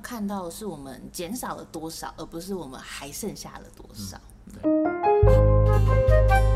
看到的是我们减少了多少，而不是我们还剩下了多少。嗯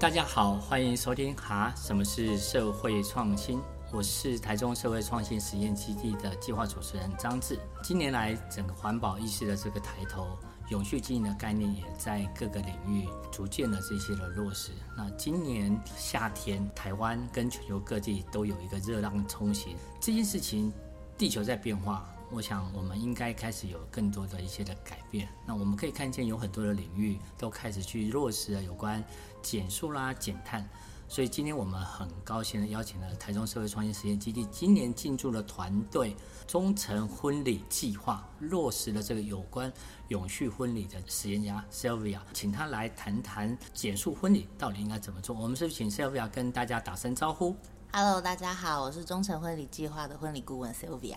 大家好，欢迎收听哈，什么是社会创新？我是台中社会创新实验基地的计划主持人张志。近年来，整个环保意识的这个抬头，永续经营的概念也在各个领域逐渐的这些的落实。那今年夏天，台湾跟全球各地都有一个热浪冲袭，这件事情，地球在变化。我想，我们应该开始有更多的一些的改变。那我们可以看见，有很多的领域都开始去落实了有关减塑啦、减碳。所以今天我们很高兴的邀请了台中社会创新实验基地今年进驻的团队——忠诚婚礼计划，落实了这个有关永续婚礼的实验家 Sylvia，请她来谈谈减塑婚礼到底应该怎么做。我们是不是请 Sylvia 跟大家打声招呼？Hello，大家好，我是忠诚婚礼计划的婚礼顾问 Sylvia。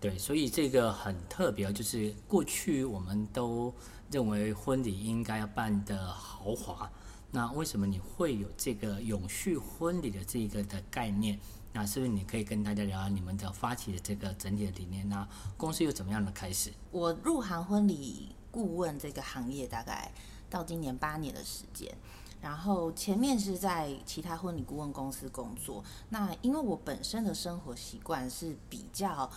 对，所以这个很特别，就是过去我们都认为婚礼应该要办得豪华，那为什么你会有这个永续婚礼的这个的概念？那是不是你可以跟大家聊聊你们的发起的这个整体的理念？那公司又怎么样的开始？我入行婚礼顾问这个行业大概到今年八年的时间，然后前面是在其他婚礼顾问公司工作。那因为我本身的生活习惯是比较。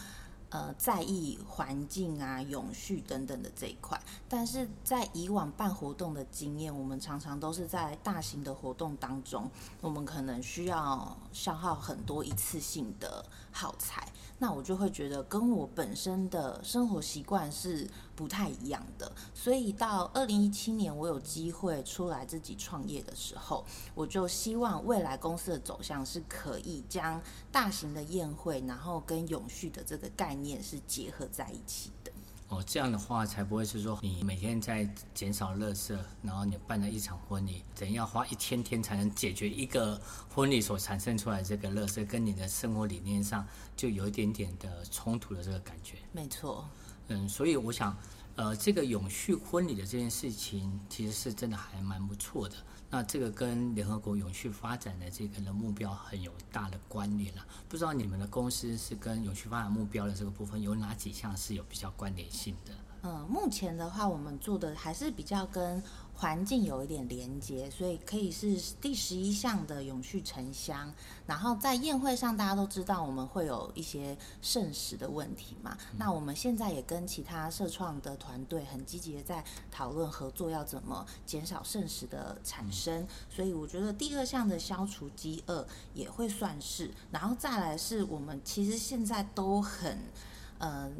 呃，在意环境啊、永续等等的这一块，但是在以往办活动的经验，我们常常都是在大型的活动当中，我们可能需要消耗很多一次性的耗材。那我就会觉得跟我本身的生活习惯是不太一样的，所以到二零一七年我有机会出来自己创业的时候，我就希望未来公司的走向是可以将大型的宴会，然后跟永续的这个概念是结合在一起的。哦，这样的话才不会是说你每天在减少垃圾，然后你办了一场婚礼，等要花一千天才能解决一个婚礼所产生出来的这个垃圾，跟你的生活理念上就有一点点的冲突的这个感觉。没错。嗯，所以我想，呃，这个永续婚礼的这件事情，其实是真的还蛮不错的。那这个跟联合国永续发展的这个的目标很有大的关联了。不知道你们的公司是跟永续发展目标的这个部分有哪几项是有比较关联性的？嗯，目前的话，我们做的还是比较跟环境有一点连接，所以可以是第十一项的永续城乡。然后在宴会上，大家都知道我们会有一些剩食的问题嘛。嗯、那我们现在也跟其他社创的团队很积极的在讨论合作，要怎么减少剩食的产生。嗯、所以我觉得第二项的消除饥饿也会算是。然后再来是我们其实现在都很嗯、呃、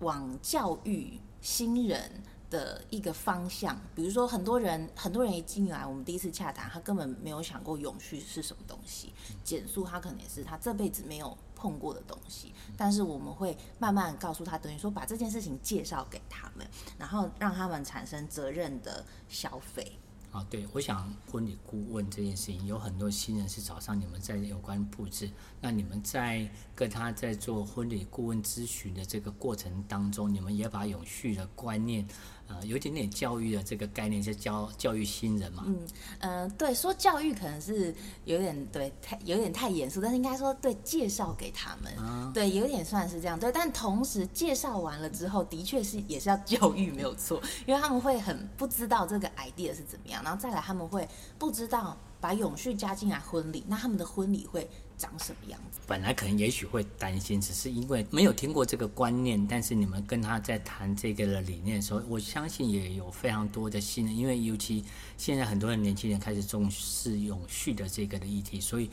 往教育。新人的一个方向，比如说很多人，很多人一进来，我们第一次洽谈，他根本没有想过永续是什么东西，减速他可能也是他这辈子没有碰过的东西，但是我们会慢慢告诉他，等于说把这件事情介绍给他们，然后让他们产生责任的消费。啊，对，我想婚礼顾问这件事情，有很多新人是找上你们在有关布置。那你们在跟他在做婚礼顾问咨询的这个过程当中，你们也把永续的观念。呃，有一点点教育的这个概念，是教教育新人嘛？嗯，呃，对，说教育可能是有点对，太有点太严肃，但是应该说对，介绍给他们，啊、对，有点算是这样，对。但同时介绍完了之后，的确是也是要教育，没有错，因为他们会很不知道这个 idea 是怎么样，然后再来他们会不知道把永续加进来婚礼，那他们的婚礼会。长什么样子？本来可能也许会担心，只是因为没有听过这个观念。但是你们跟他在谈这个的理念的时候，我相信也有非常多的新人，因为尤其现在很多的年轻人开始重视永续的这个的议题，所以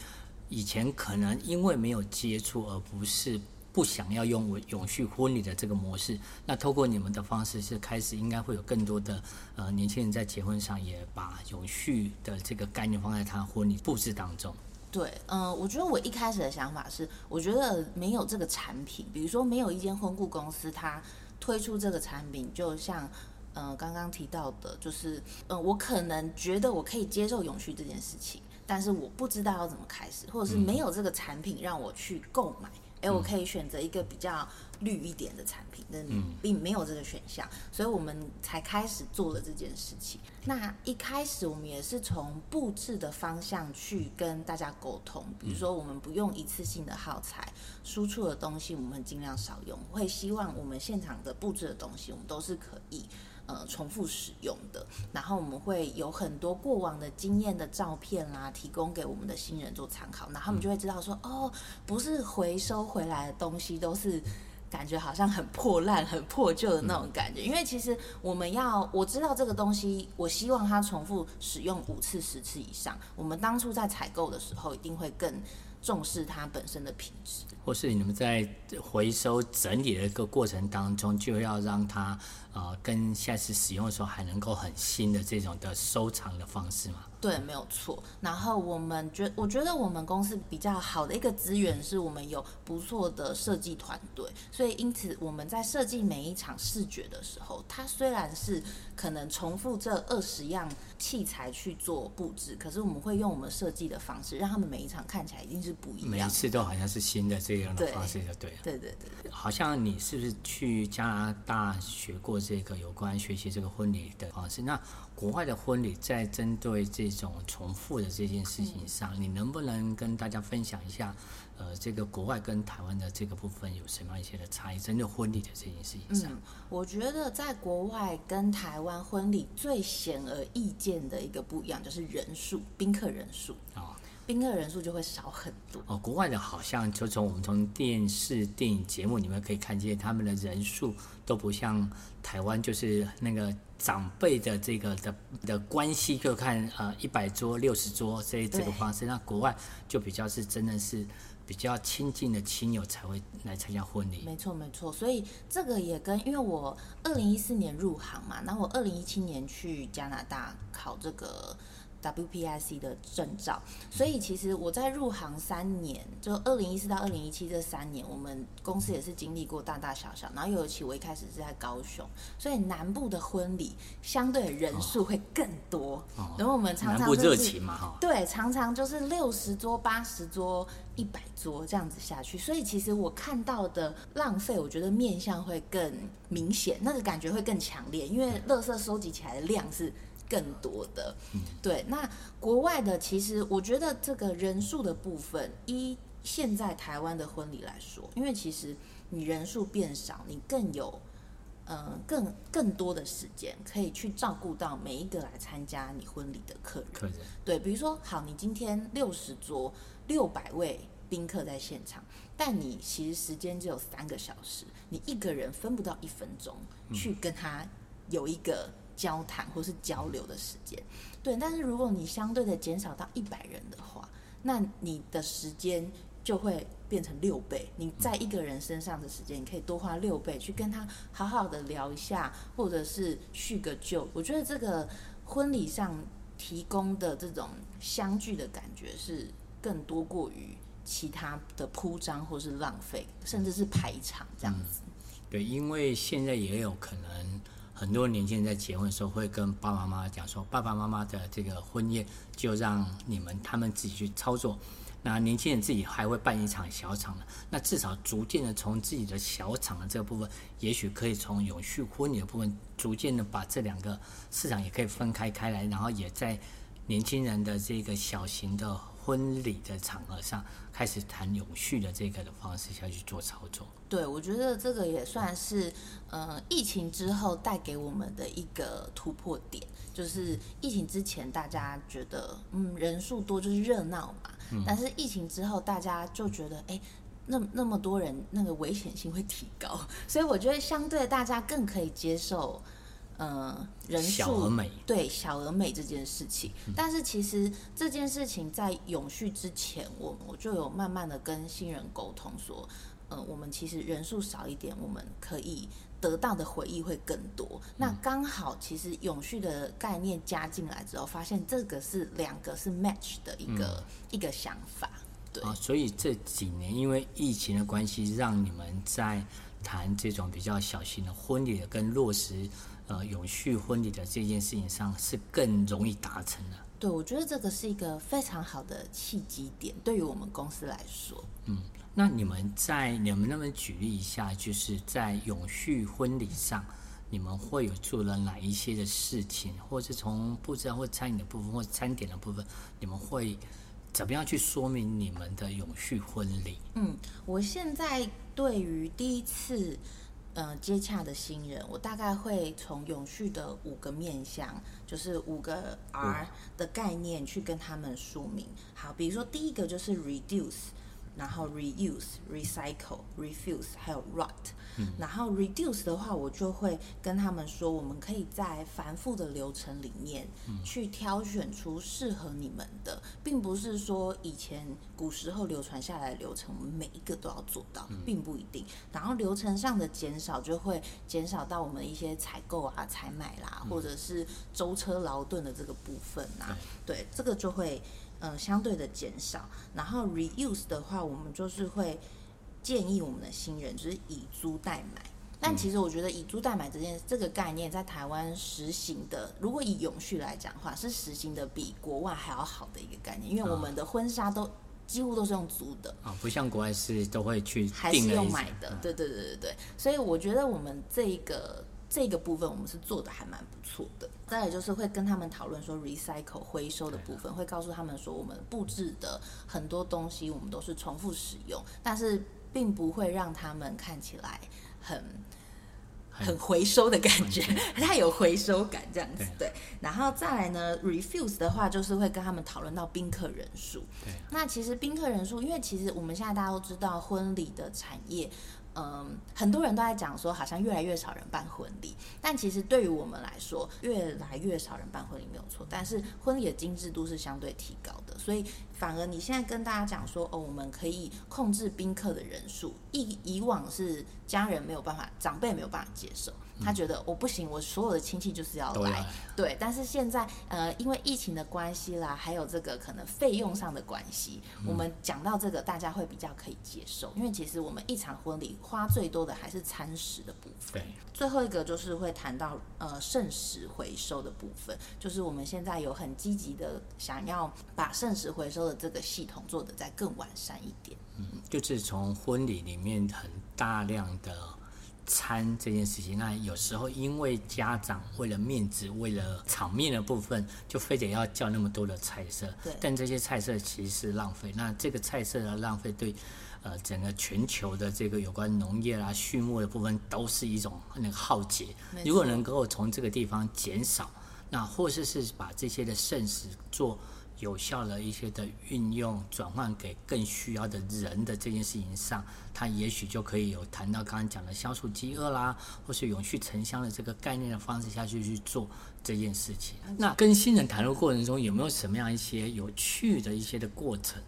以前可能因为没有接触，而不是不想要用永续婚礼的这个模式。那透过你们的方式，是开始应该会有更多的呃年轻人在结婚上也把永续的这个概念放在他婚礼布置当中。对，嗯、呃，我觉得我一开始的想法是，我觉得没有这个产品，比如说没有一间婚顾公司，它推出这个产品，就像呃刚刚提到的，就是嗯、呃，我可能觉得我可以接受永续这件事情，但是我不知道要怎么开始，或者是没有这个产品让我去购买。哎，我可以选择一个比较绿一点的产品，但并没有这个选项，所以我们才开始做了这件事情。那一开始我们也是从布置的方向去跟大家沟通，比如说我们不用一次性的耗材，输出的东西我们尽量少用，会希望我们现场的布置的东西我们都是可以。呃，重复使用的，然后我们会有很多过往的经验的照片啦，提供给我们的新人做参考，然后他们就会知道说，哦，不是回收回来的东西都是感觉好像很破烂、很破旧的那种感觉，因为其实我们要我知道这个东西，我希望它重复使用五次、十次以上，我们当初在采购的时候一定会更。重视它本身的品质，或是你们在回收整理的一个过程当中，就要让它呃跟下次使用的时候还能够很新的这种的收藏的方式嘛？对，没有错。然后我们觉，我觉得我们公司比较好的一个资源是我们有不错的设计团队，所以因此我们在设计每一场视觉的时候，它虽然是可能重复这二十样器材去做布置，可是我们会用我们设计的方式，让他们每一场看起来一定是不一样。每一次都好像是新的这样的方式，就对了。对对对，好像你是不是去加拿大学过这个有关学习这个婚礼的方式？那国外的婚礼在针对这种重复的这件事情上，你能不能跟大家分享一下？呃，这个国外跟台湾的这个部分有什么样一些的差异？针对婚礼的这件事情上，嗯，我觉得在国外跟台湾婚礼最显而易见的一个不一样，就是人数，宾客人数啊。哦宾客人数就会少很多哦。国外的好像就从我们从电视、电影节目里面可以看见，他们的人数都不像台湾，就是那个长辈的这个的的关系，就看呃一百桌、六十桌这这个方式。那国外就比较是真的是比较亲近的亲友才会来参加婚礼。没错，没错。所以这个也跟因为我二零一四年入行嘛，然后我二零一七年去加拿大考这个。WPIC 的证照，所以其实我在入行三年，就二零一四到二零一七这三年，我们公司也是经历过大大小小。然后尤其我一开始是在高雄，所以南部的婚礼相对人数会更多。哦，然后我们常常就是，对，常常就是六十桌、八十桌、一百桌这样子下去。所以其实我看到的浪费，我觉得面向会更明显，那个感觉会更强烈，因为垃圾收集起来的量是。更多的，对，那国外的其实我觉得这个人数的部分，依现在台湾的婚礼来说，因为其实你人数变少，你更有，呃，更更多的时间可以去照顾到每一个来参加你婚礼的客人。客人，对，比如说，好，你今天六十桌，六百位宾客在现场，但你其实时间只有三个小时，你一个人分不到一分钟去跟他有一个。交谈或是交流的时间，对。但是如果你相对的减少到一百人的话，那你的时间就会变成六倍。你在一个人身上的时间，你可以多花六倍去跟他好好的聊一下，或者是叙个旧。我觉得这个婚礼上提供的这种相聚的感觉是更多过于其他的铺张或是浪费，甚至是排场这样子。嗯，对，因为现在也有可能。很多年轻人在结婚的时候会跟爸爸妈妈讲说，爸爸妈妈的这个婚宴就让你们他们自己去操作。那年轻人自己还会办一场小场的，那至少逐渐的从自己的小场的这个部分，也许可以从永续婚礼的部分，逐渐的把这两个市场也可以分开开来，然后也在年轻人的这个小型的婚礼的场合上，开始谈永续的这个的方式下去做操作。对，我觉得这个也算是，呃，疫情之后带给我们的一个突破点。就是疫情之前，大家觉得，嗯，人数多就是热闹嘛。嗯。但是疫情之后，大家就觉得，哎，那那么多人，那个危险性会提高。所以我觉得，相对大家更可以接受，呃，人数小而美。对，小而美这件事情。嗯。但是其实这件事情在永续之前，我我就有慢慢的跟新人沟通说。呃，我们其实人数少一点，我们可以得到的回忆会更多。嗯、那刚好，其实永续的概念加进来之后，发现这个是两个是 match 的一个、嗯、一个想法。对啊，所以这几年因为疫情的关系，让你们在谈这种比较小型的婚礼的跟落实呃永续婚礼的这件事情上是更容易达成的。对，我觉得这个是一个非常好的契机点，对于我们公司来说。嗯，那你们在你们能不能举例一下，就是在永续婚礼上，你们会有做了哪一些的事情，或是从布置或餐饮的部分，或餐点的部分，你们会怎么样去说明你们的永续婚礼？嗯，我现在对于第一次。呃，接洽的新人，我大概会从永续的五个面向，就是五个 R 的概念去跟他们说明。好，比如说第一个就是 reduce。然后 reuse、recycle、refuse，还有 rot。嗯。然后 reduce 的话，我就会跟他们说，我们可以在繁复的流程里面，去挑选出适合你们的，并不是说以前古时候流传下来的流程，我们每一个都要做到，并不一定。然后流程上的减少，就会减少到我们一些采购啊、采买啦，或者是舟车劳顿的这个部分啊。对，这个就会。嗯，相对的减少，然后 reuse 的话，我们就是会建议我们的新人就是以租代买。但其实我觉得以租代买这件这个概念在台湾实行的，如果以永续来讲的话，是实行的比国外还要好的一个概念，因为我们的婚纱都几乎都是用租的啊，不像国外是都会去还是用买的。对对对对对，所以我觉得我们这个。这个部分我们是做的还蛮不错的。再来就是会跟他们讨论说 recycle 回收的部分，会告诉他们说我们布置的很多东西我们都是重复使用，但是并不会让他们看起来很很回收的感觉，它有回收感这样子。对。然后再来呢，refuse 的话就是会跟他们讨论到宾客人数。对。那其实宾客人数，因为其实我们现在大家都知道婚礼的产业。嗯，很多人都在讲说，好像越来越少人办婚礼，但其实对于我们来说，越来越少人办婚礼没有错，但是婚礼的精致度是相对提高的，所以反而你现在跟大家讲说，哦，我们可以控制宾客的人数，以以往是家人没有办法，长辈没有办法接受。他觉得我不行，我所有的亲戚就是要来，对。但是现在，呃，因为疫情的关系啦，还有这个可能费用上的关系，我们讲到这个，大家会比较可以接受。因为其实我们一场婚礼花最多的还是餐食的部分。对。最后一个就是会谈到呃剩食回收的部分，就是我们现在有很积极的想要把剩食回收的这个系统做得再更完善一点。嗯，就是从婚礼里面很大量的。餐这件事情，那有时候因为家长为了面子、为了场面的部分，就非得要叫那么多的菜色。对。但这些菜色其实是浪费。那这个菜色的浪费，对，呃，整个全球的这个有关农业啦、畜牧的部分，都是一种那个浩劫。如果能够从这个地方减少，那或者是，是把这些的剩食做。有效的一些的运用，转换给更需要的人的这件事情上，他也许就可以有谈到刚刚讲的消除饥饿啦，或是永续城乡的这个概念的方式下去去做这件事情。那跟新人谈论过程中有没有什么样一些有趣的一些的过程？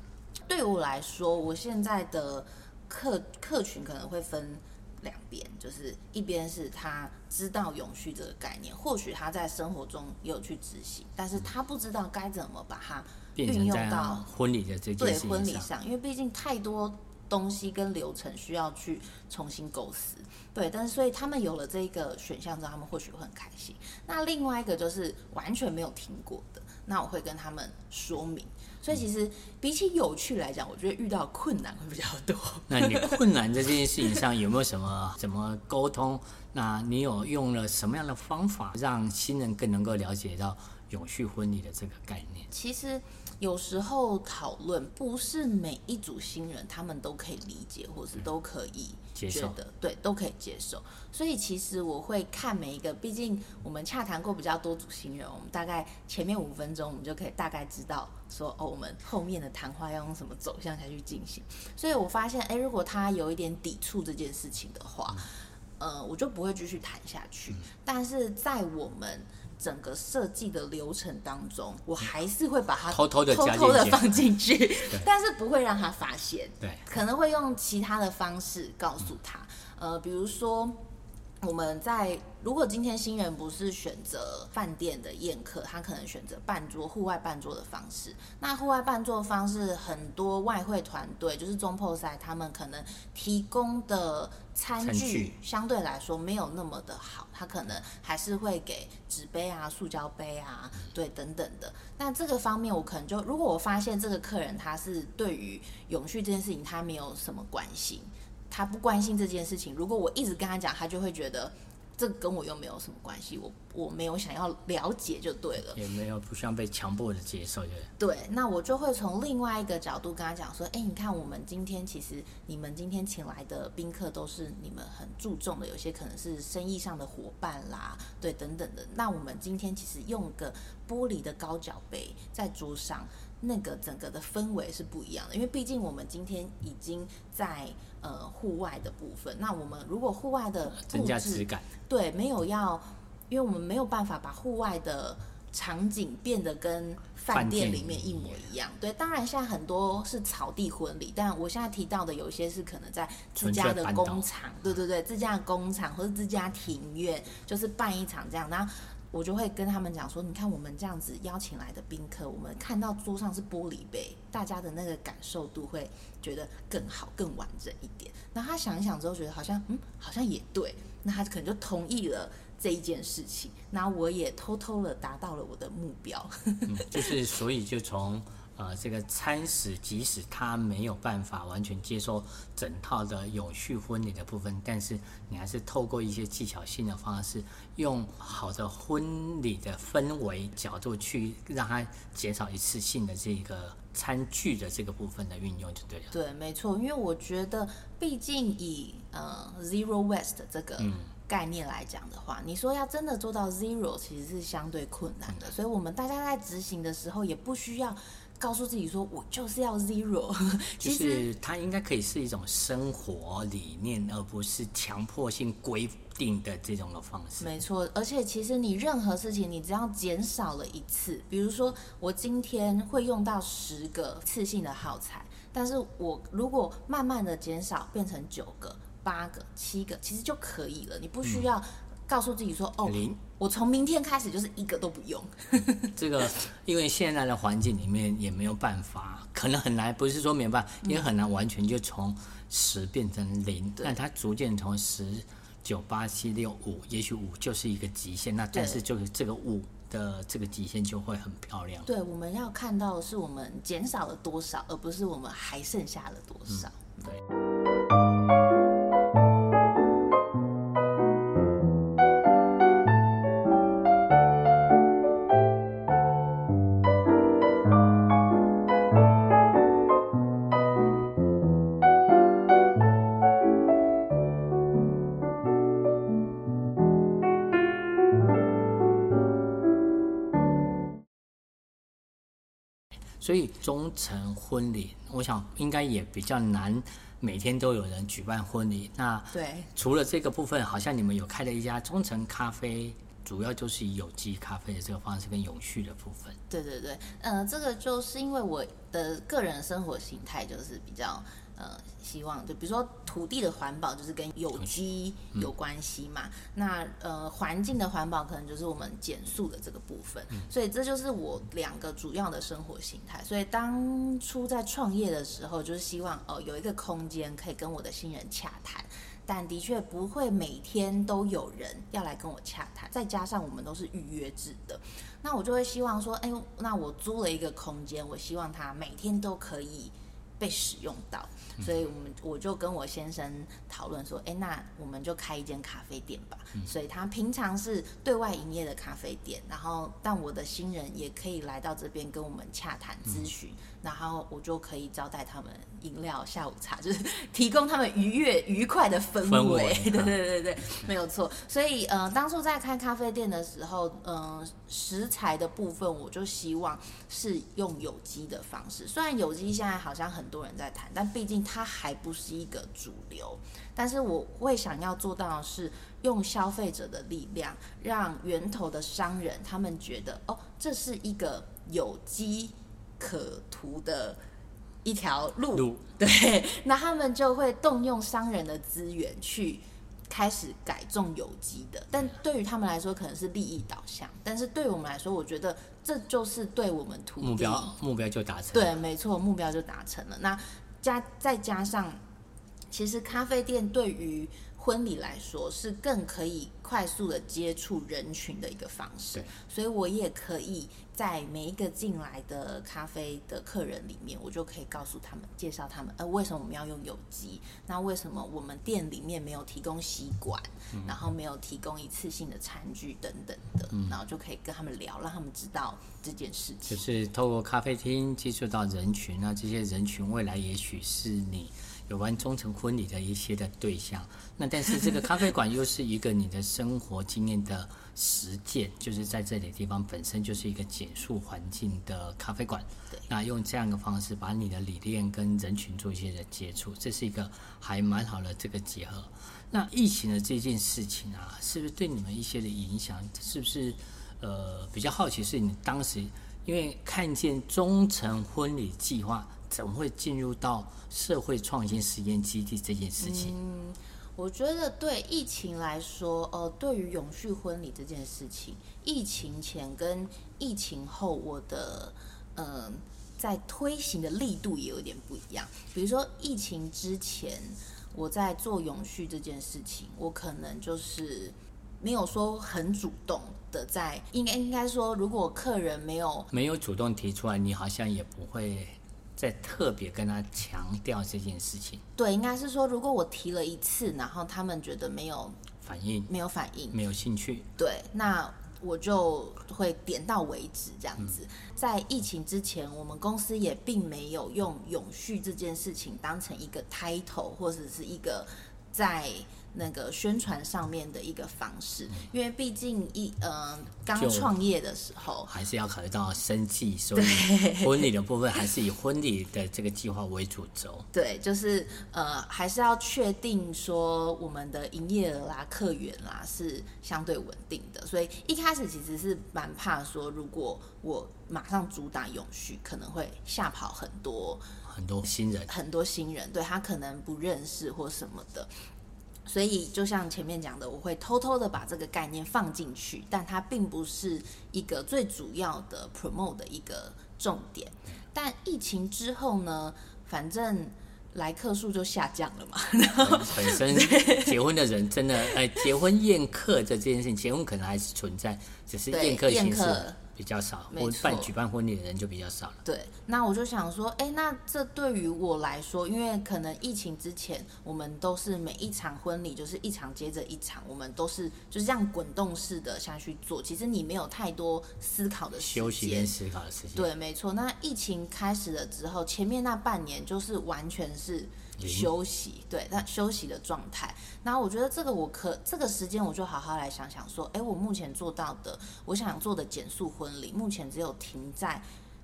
对我来说，我现在的客客群可能会分。两边就是一边是他知道永续这个概念，或许他在生活中也有去执行，但是他不知道该怎么把它运用到婚礼的这件事情上。对婚礼上，因为毕竟太多东西跟流程需要去重新构思。对，但是所以他们有了这个选项之后，他们或许会很开心。那另外一个就是完全没有听过的，那我会跟他们说明。所以其实比起有趣来讲，我觉得遇到困难会比较多。那你困难在这件事情上有没有什么怎么沟通？那你有用了什么样的方法，让新人更能够了解到永续婚礼的这个概念？其实。有时候讨论不是每一组新人他们都可以理解，或是都可以觉得对，都可以接受。所以其实我会看每一个，毕竟我们洽谈过比较多组新人，我们大概前面五分钟我们就可以大概知道说哦，我们后面的谈话要用什么走向才去进行。所以我发现，哎，如果他有一点抵触这件事情的话，呃，我就不会继续谈下去。但是在我们整个设计的流程当中，我还是会把它偷偷的偷偷的放进去，但是不会让他发现。对，可能会用其他的方式告诉他。呃，比如说，我们在如果今天新人不是选择饭店的宴客，他可能选择半桌、户外半桌的方式。那户外半桌的方式，很多外汇团队就是中破赛，他们可能提供的餐具相对来说没有那么的好，他可能还是会给纸杯啊、塑胶杯啊，对等等的。那这个方面，我可能就如果我发现这个客人他是对于永续这件事情他没有什么关系。他不关心这件事情，如果我一直跟他讲，他就会觉得这跟我又没有什么关系，我我没有想要了解就对了，也没有不需要被强迫的接受，对。对，那我就会从另外一个角度跟他讲说，哎，你看我们今天其实你们今天请来的宾客都是你们很注重的，有些可能是生意上的伙伴啦，对，等等的。那我们今天其实用个玻璃的高脚杯在桌上。那个整个的氛围是不一样的，因为毕竟我们今天已经在呃户外的部分，那我们如果户外的增加质感，对，没有要，因为我们没有办法把户外的场景变得跟饭店里面一模一样。对，当然现在很多是草地婚礼，但我现在提到的有一些是可能在自家的工厂，对对对，自家的工厂或者自家庭院，就是办一场这样，然后。我就会跟他们讲说，你看我们这样子邀请来的宾客，我们看到桌上是玻璃杯，大家的那个感受度会觉得更好、更完整一点。那他想一想之后，觉得好像嗯，好像也对，那他可能就同意了这一件事情。那我也偷偷的达到了我的目标。就是所以就从。呃，这个餐食即使他没有办法完全接受整套的永续婚礼的部分，但是你还是透过一些技巧性的方式，用好的婚礼的氛围角度去让他减少一次性的这个餐具的这个部分的运用，就对了。对，没错，因为我觉得，毕竟以呃 zero waste 这个概念来讲的话，嗯，你说要真的做到 zero，其实是相对困难的。所以，我们大家在执行的时候，也不需要。告诉自己说，我就是要 zero，其实它应该可以是一种生活理念，而不是强迫性规定的这种的方式。没错，而且其实你任何事情，你只要减少了一次，比如说我今天会用到十个次性的耗材，但是我如果慢慢的减少，变成九个、八个、七个，其实就可以了。你不需要。告诉自己说：“哦，零我从明天开始就是一个都不用。”这个，因为现在的环境里面也没有办法，可能很难，不是说没有办法，也很难完全就从十变成零。但它逐渐从十、九、八、七、六、五，也许五就是一个极限。那但是就是这个五的这个极限就会很漂亮。对，我们要看到的是我们减少了多少，而不是我们还剩下了多少。嗯、对。中诚婚礼，我想应该也比较难，每天都有人举办婚礼。那对，除了这个部分，好像你们有开了一家中诚咖啡，主要就是以有机咖啡的这个方式跟永续的部分。对对对，呃，这个就是因为我的个人生活形态就是比较。呃，希望就比如说土地的环保就是跟有机有关系嘛，嗯、那呃环境的环保可能就是我们减速的这个部分，嗯、所以这就是我两个主要的生活形态。所以当初在创业的时候，就是希望哦、呃、有一个空间可以跟我的新人洽谈，但的确不会每天都有人要来跟我洽谈，再加上我们都是预约制的，那我就会希望说，哎，那我租了一个空间，我希望他每天都可以。被使用到，所以我们我就跟我先生讨论说，哎，那我们就开一间咖啡店吧。所以他平常是对外营业的咖啡店，然后但我的新人也可以来到这边跟我们洽谈咨询，然后我就可以招待他们饮料、下午茶，就是提供他们愉悦、愉快的氛围。对对对对，没有错。所以呃，当初在开咖啡店的时候，嗯、呃，食材的部分我就希望是用有机的方式。虽然有机现在好像。很多人在谈，但毕竟它还不是一个主流。但是我会想要做到的是用消费者的力量，让源头的商人他们觉得哦，这是一个有机可图的一条路。路 对，那他们就会动用商人的资源去开始改种有机的，但对于他们来说可能是利益导向，但是对于我们来说，我觉得这就是对我们土地目标目标就达成。对，没错，目标就达成了。那加再加上，其实咖啡店对于婚礼来说是更可以快速的接触人群的一个方式，所以我也可以在每一个进来的咖啡的客人里面，我就可以告诉他们，介绍他们，呃，为什么我们要用有机？那为什么我们店里面没有提供吸管，嗯、然后没有提供一次性的餐具等等的，嗯、然后就可以跟他们聊，让他们知道这件事情。就是透过咖啡厅接触到人群，那这些人群未来也许是你。有关忠诚婚礼的一些的对象，那但是这个咖啡馆又是一个你的生活经验的实践，就是在这里的地方本身就是一个减塑环境的咖啡馆。对，那用这样的方式把你的理念跟人群做一些的接触，这是一个还蛮好的这个结合。那疫情的这件事情啊，是不是对你们一些的影响？是不是呃比较好奇？是你当时因为看见忠诚婚礼计划。怎么会进入到社会创新实验基地这件事情？嗯，我觉得对疫情来说，呃，对于永续婚礼这件事情，疫情前跟疫情后，我的呃在推行的力度也有点不一样。比如说疫情之前，我在做永续这件事情，我可能就是没有说很主动的在，应该应该说，如果客人没有没有主动提出来，你好像也不会。在特别跟他强调这件事情，对，应该是说，如果我提了一次，然后他们觉得没有反应，没有反应，没有兴趣，对，那我就会点到为止这样子。嗯、在疫情之前，我们公司也并没有用永续这件事情当成一个 title 或者是一个在。那个宣传上面的一个方式，因为毕竟一呃刚创业的时候，还是要考虑到生计，所以婚礼的部分还是以婚礼的这个计划为主轴。对，就是呃还是要确定说我们的营业额啦、客源啦是相对稳定的，所以一开始其实是蛮怕说，如果我马上主打永续，可能会吓跑很多很多新人，很多新人对他可能不认识或什么的。所以，就像前面讲的，我会偷偷的把这个概念放进去，但它并不是一个最主要的 promote 的一个重点。但疫情之后呢，反正来客数就下降了嘛。本身结婚的人真的，哎，结婚宴客这件事情，结婚可能还是存在，只是宴客形式。比较少，我办举办婚礼的人就比较少了。对，那我就想说，哎，那这对于我来说，因为可能疫情之前，我们都是每一场婚礼就是一场接着一场，我们都是就是这样滚动式的下去做。其实你没有太多思考的时间，休息跟思考的时间。对，没错。那疫情开始了之后，前面那半年就是完全是。休息，对，那休息的状态。那我觉得这个我可这个时间我就好好来想想说，哎，我目前做到的，我想做的减速婚礼，目前只有停在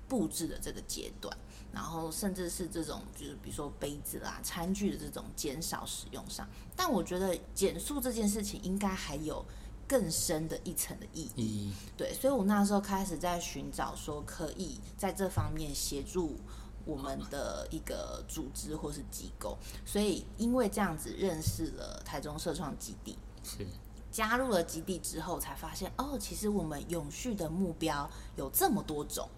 布置的这个阶段，然后甚至是这种就是比如说杯子啦、餐具的这种减少使用上。但我觉得减速这件事情应该还有更深的一层的意义。对，所以我那时候开始在寻找说，可以在这方面协助。我们的一个组织或是机构，所以因为这样子认识了台中社创基地，是加入了基地之后才发现哦，其实我们永续的目标有这么多种，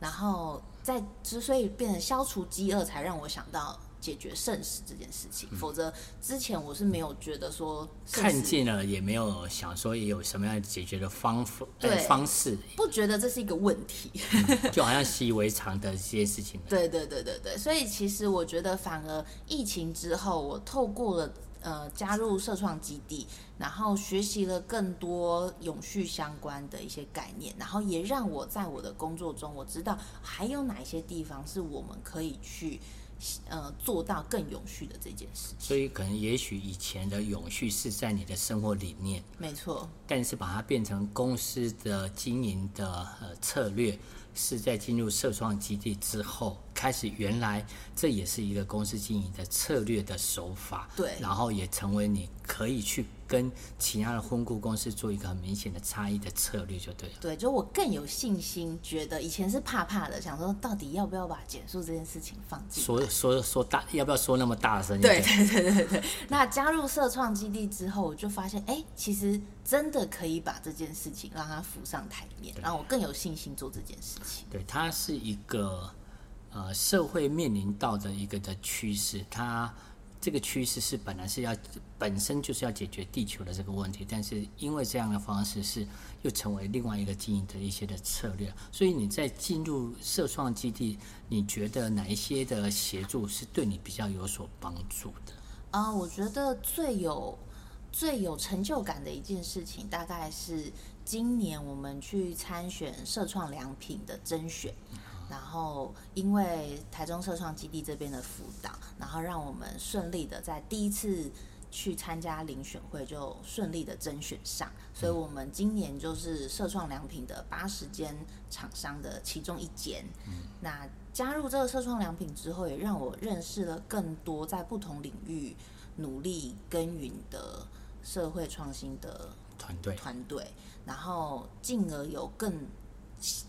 然后在之所以变成消除饥饿，才让我想到。解决剩食这件事情，否则之前我是没有觉得说看见了，也没有想说也有什么样解决的方法对方式，不觉得这是一个问题，嗯、就好像习以为常的这些事情。对对对对对，所以其实我觉得反而疫情之后，我透过了呃加入社创基地，然后学习了更多永续相关的一些概念，然后也让我在我的工作中，我知道还有哪些地方是我们可以去。呃，做到更永续的这件事，所以可能也许以前的永续是在你的生活理念，没错，但是把它变成公司的经营的呃策略，是在进入社创基地之后开始原来这也是一个公司经营的策略的手法，对，然后也成为你可以去跟其他的婚顾公司做一个很明显的差异的策略，就对了。对，就我更有信心，觉得以前是怕怕的，想说到底要不要把减速这件事情放进，说说说大，要不要说那么大声？对对对对对。那加入社创基地之后，我就发现，哎，其实真的可以把这件事情让它浮上台面，让我更有信心做这件事情。对，它是一个。呃，社会面临到的一个的趋势，它这个趋势是本来是要本身就是要解决地球的这个问题，但是因为这样的方式是又成为另外一个经营的一些的策略，所以你在进入社创基地，你觉得哪一些的协助是对你比较有所帮助的？啊、我觉得最有最有成就感的一件事情，大概是今年我们去参选社创良品的甄选。然后，因为台中社创基地这边的辅导，然后让我们顺利的在第一次去参加遴选会就顺利的甄选上，所以我们今年就是社创良品的八十间厂商的其中一间。那加入这个社创良品之后，也让我认识了更多在不同领域努力耕耘的社会创新的团队团队，然后进而有更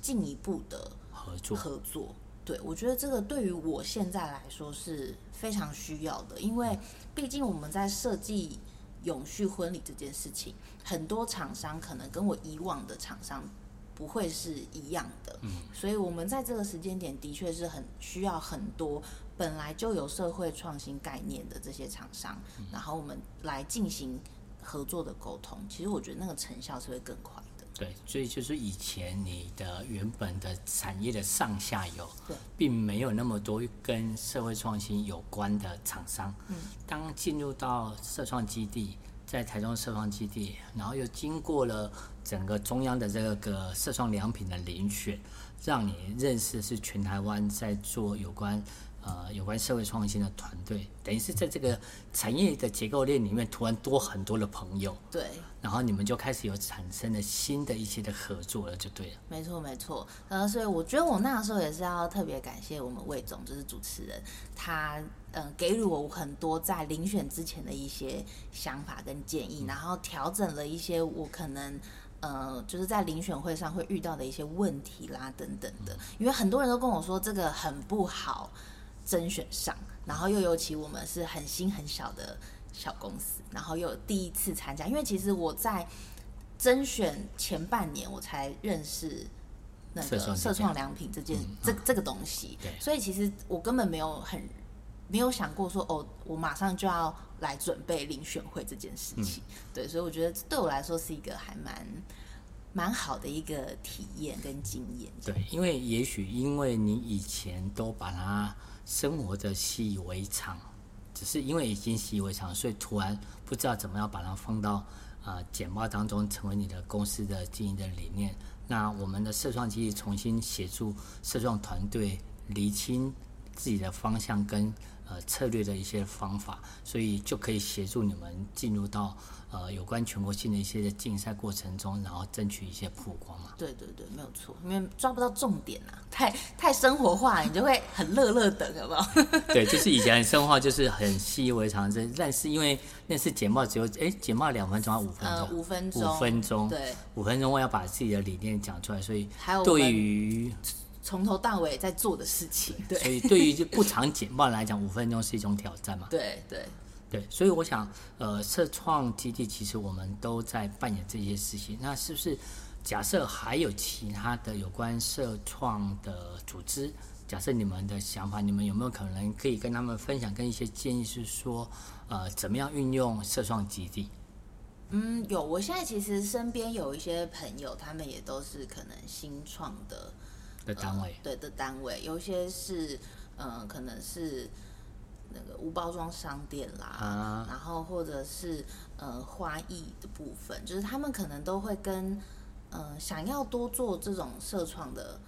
进一步的。合作。合作，对，我觉得这个对于我现在来说是非常需要的，因为毕竟我们在设计永续婚礼这件事情，很多厂商可能跟我以往的厂商不会是一样的，嗯，所以我们在这个时间点的确是很需要很多本来就有社会创新概念的这些厂商，然后我们来进行合作的沟通，其实我觉得那个成效是会更快。对，所以就是以前你的原本的产业的上下游，对，并没有那么多跟社会创新有关的厂商。嗯，当进入到社创基地，在台中社创基地，然后又经过了整个中央的这个社创良品的遴选，让你认识是全台湾在做有关。呃，有关社会创新的团队，等于是在这个产业的结构链里面，突然多很多的朋友。对。然后你们就开始有产生了新的一些的合作了，就对了。没错，没错。呃，所以我觉得我那个时候也是要特别感谢我们魏总，就是主持人，他呃给予我很多在遴选之前的一些想法跟建议，嗯、然后调整了一些我可能呃就是在遴选会上会遇到的一些问题啦等等的，嗯、因为很多人都跟我说这个很不好。甄选上，然后又尤其我们是很新很小的小公司，然后又有第一次参加，因为其实我在甄选前半年我才认识那个社创良品这件这这个东西，所以其实我根本没有很没有想过说哦，我马上就要来准备遴选会这件事情，对，所以我觉得对我来说是一个还蛮蛮好的一个体验跟经验。对，因为也许因为你以前都把它。生活着习以为常，只是因为已经习以为常，所以突然不知道怎么样把它放到呃简报当中，成为你的公司的经营的理念。那我们的社创基地重新协助社创团队厘清自己的方向跟呃策略的一些方法，所以就可以协助你们进入到。呃，有关全国性的一些的竞赛过程中，然后争取一些曝光嘛。对对对，没有错，因为抓不到重点啊，太太生活化了，你就会很乐乐等，好不好？对，就是以前很生活化，就是很习以为常。这但是因为那次简报只有哎，简报两分钟还五分钟？呃，五分钟。五分钟。对。五分钟我要把自己的理念讲出来，所以对于从头到尾在做的事情，对。所以对于就不长简报来讲，五分钟是一种挑战嘛？对对。对，所以我想，呃，社创基地其实我们都在扮演这些事情。那是不是假设还有其他的有关社创的组织？假设你们的想法，你们有没有可能可以跟他们分享，跟一些建议是说，呃，怎么样运用社创基地？嗯，有。我现在其实身边有一些朋友，他们也都是可能新创的的单位，呃、对的单位，有些是，嗯、呃，可能是。那个无包装商店啦，啊、然后或者是呃花艺的部分，就是他们可能都会跟呃想要多做这种社创的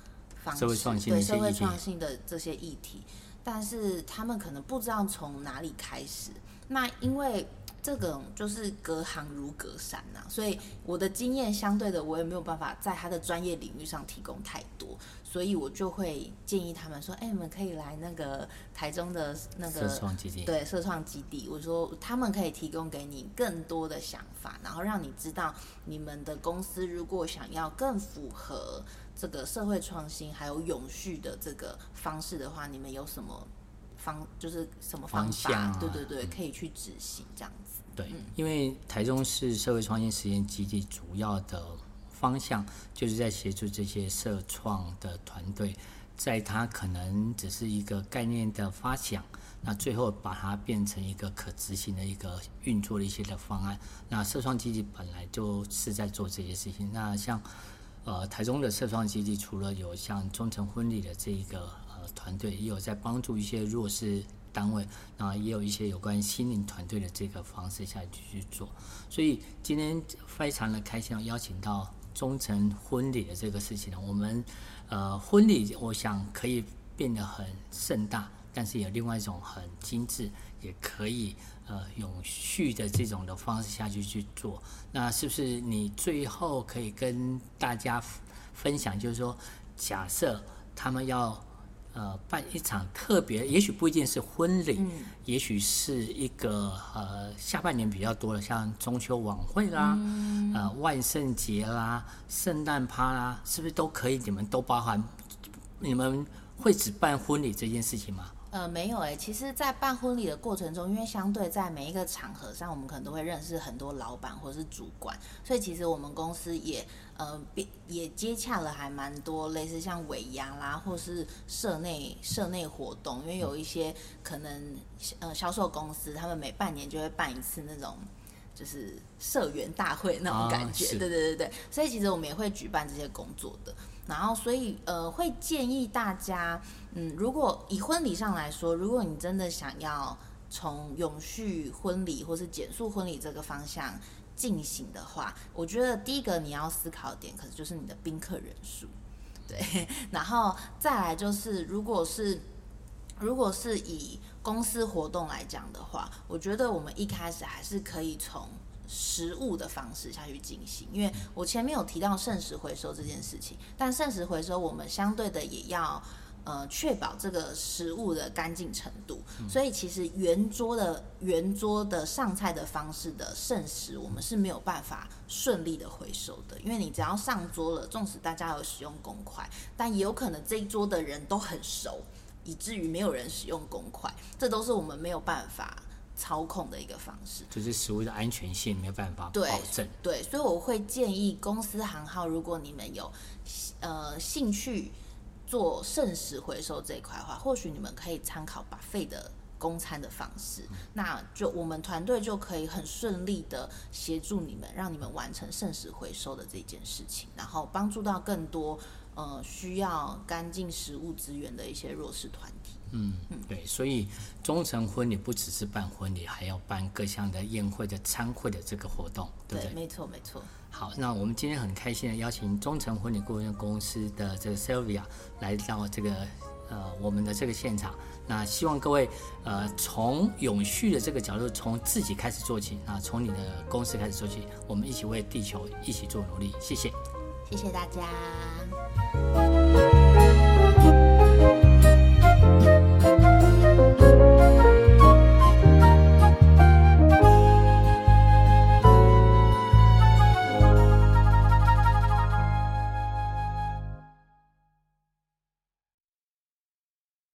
方式，对社会创新的这些议题，但是他们可能不知道从哪里开始。那因为这个就是隔行如隔山呐、啊，所以我的经验相对的，我也没有办法在他的专业领域上提供太多，所以我就会建议他们说，哎，你们可以来那个台中的那个社创基地，对，社创基地，我说他们可以提供给你更多的想法，然后让你知道你们的公司如果想要更符合这个社会创新还有永续的这个方式的话，你们有什么？方就是什么方法？方向啊、对对对，可以去执行这样子。对，因为台中市社会创新实验基地主要的方向就是在协助这些社创的团队，在它可能只是一个概念的发想，那最后把它变成一个可执行的一个运作的一些的方案。那社创基地本来就是在做这些事情。那像呃台中的社创基地，除了有像忠诚婚礼的这一个。团队也有在帮助一些弱势单位，然后也有一些有关心灵团队的这个方式下去去做。所以今天非常的开心，邀请到忠诚婚礼的这个事情呢。我们呃婚礼，我想可以变得很盛大，但是有另外一种很精致，也可以呃永续的这种的方式下去去做。那是不是你最后可以跟大家分享，就是说，假设他们要。呃，办一场特别，也许不一定是婚礼，嗯、也许是一个呃下半年比较多的，像中秋晚会啦，嗯、呃万圣节啦，圣诞趴啦，是不是都可以？你们都包含？你们会只办婚礼这件事情吗？呃，没有哎、其实，在办婚礼的过程中，因为相对在每一个场合上，我们可能都会认识很多老板或是主管，所以其实我们公司也呃也接洽了还蛮多类似像尾牙啦，或是社内社内活动，因为有一些可能呃销售公司，他们每半年就会办一次那种就是社员大会那种感觉，啊、对对对对，所以其实我们也会举办这些工作的。然后，所以呃，会建议大家，嗯，如果以婚礼上来说，如果你真的想要从永续婚礼或是减塑婚礼这个方向进行的话，我觉得第一个你要思考点，可能就是你的宾客人数，对。然后再来就是，如果是如果是以公司活动来讲的话，我觉得我们一开始还是可以从。食物的方式下去进行，因为我前面有提到剩食回收这件事情，但剩食回收我们相对的也要呃确保这个食物的干净程度，所以其实圆桌的圆桌的上菜的方式的剩食，我们是没有办法顺利的回收的，因为你只要上桌了，纵使大家有使用公筷，但也有可能这一桌的人都很熟，以至于没有人使用公筷，这都是我们没有办法。操控的一个方式，就是食物的安全性没有办法保证。对，所以我会建议公司行号，如果你们有呃兴趣做剩食回收这一块的话，或许你们可以参考 buffet 的公餐的方式，嗯、那就我们团队就可以很顺利的协助你们，让你们完成剩食回收的这件事情，然后帮助到更多呃需要干净食物资源的一些弱势团体。嗯，对，所以忠诚婚礼不只是办婚礼，还要办各项的宴会的餐会的这个活动，对不对？对，没错，没错。好，那我们今天很开心的邀请忠诚婚礼顾问公司的这个 Sylvia 来到这个呃我们的这个现场。那希望各位呃从永续的这个角度，从自己开始做起啊，从你的公司开始做起，我们一起为地球一起做努力。谢谢，谢谢大家。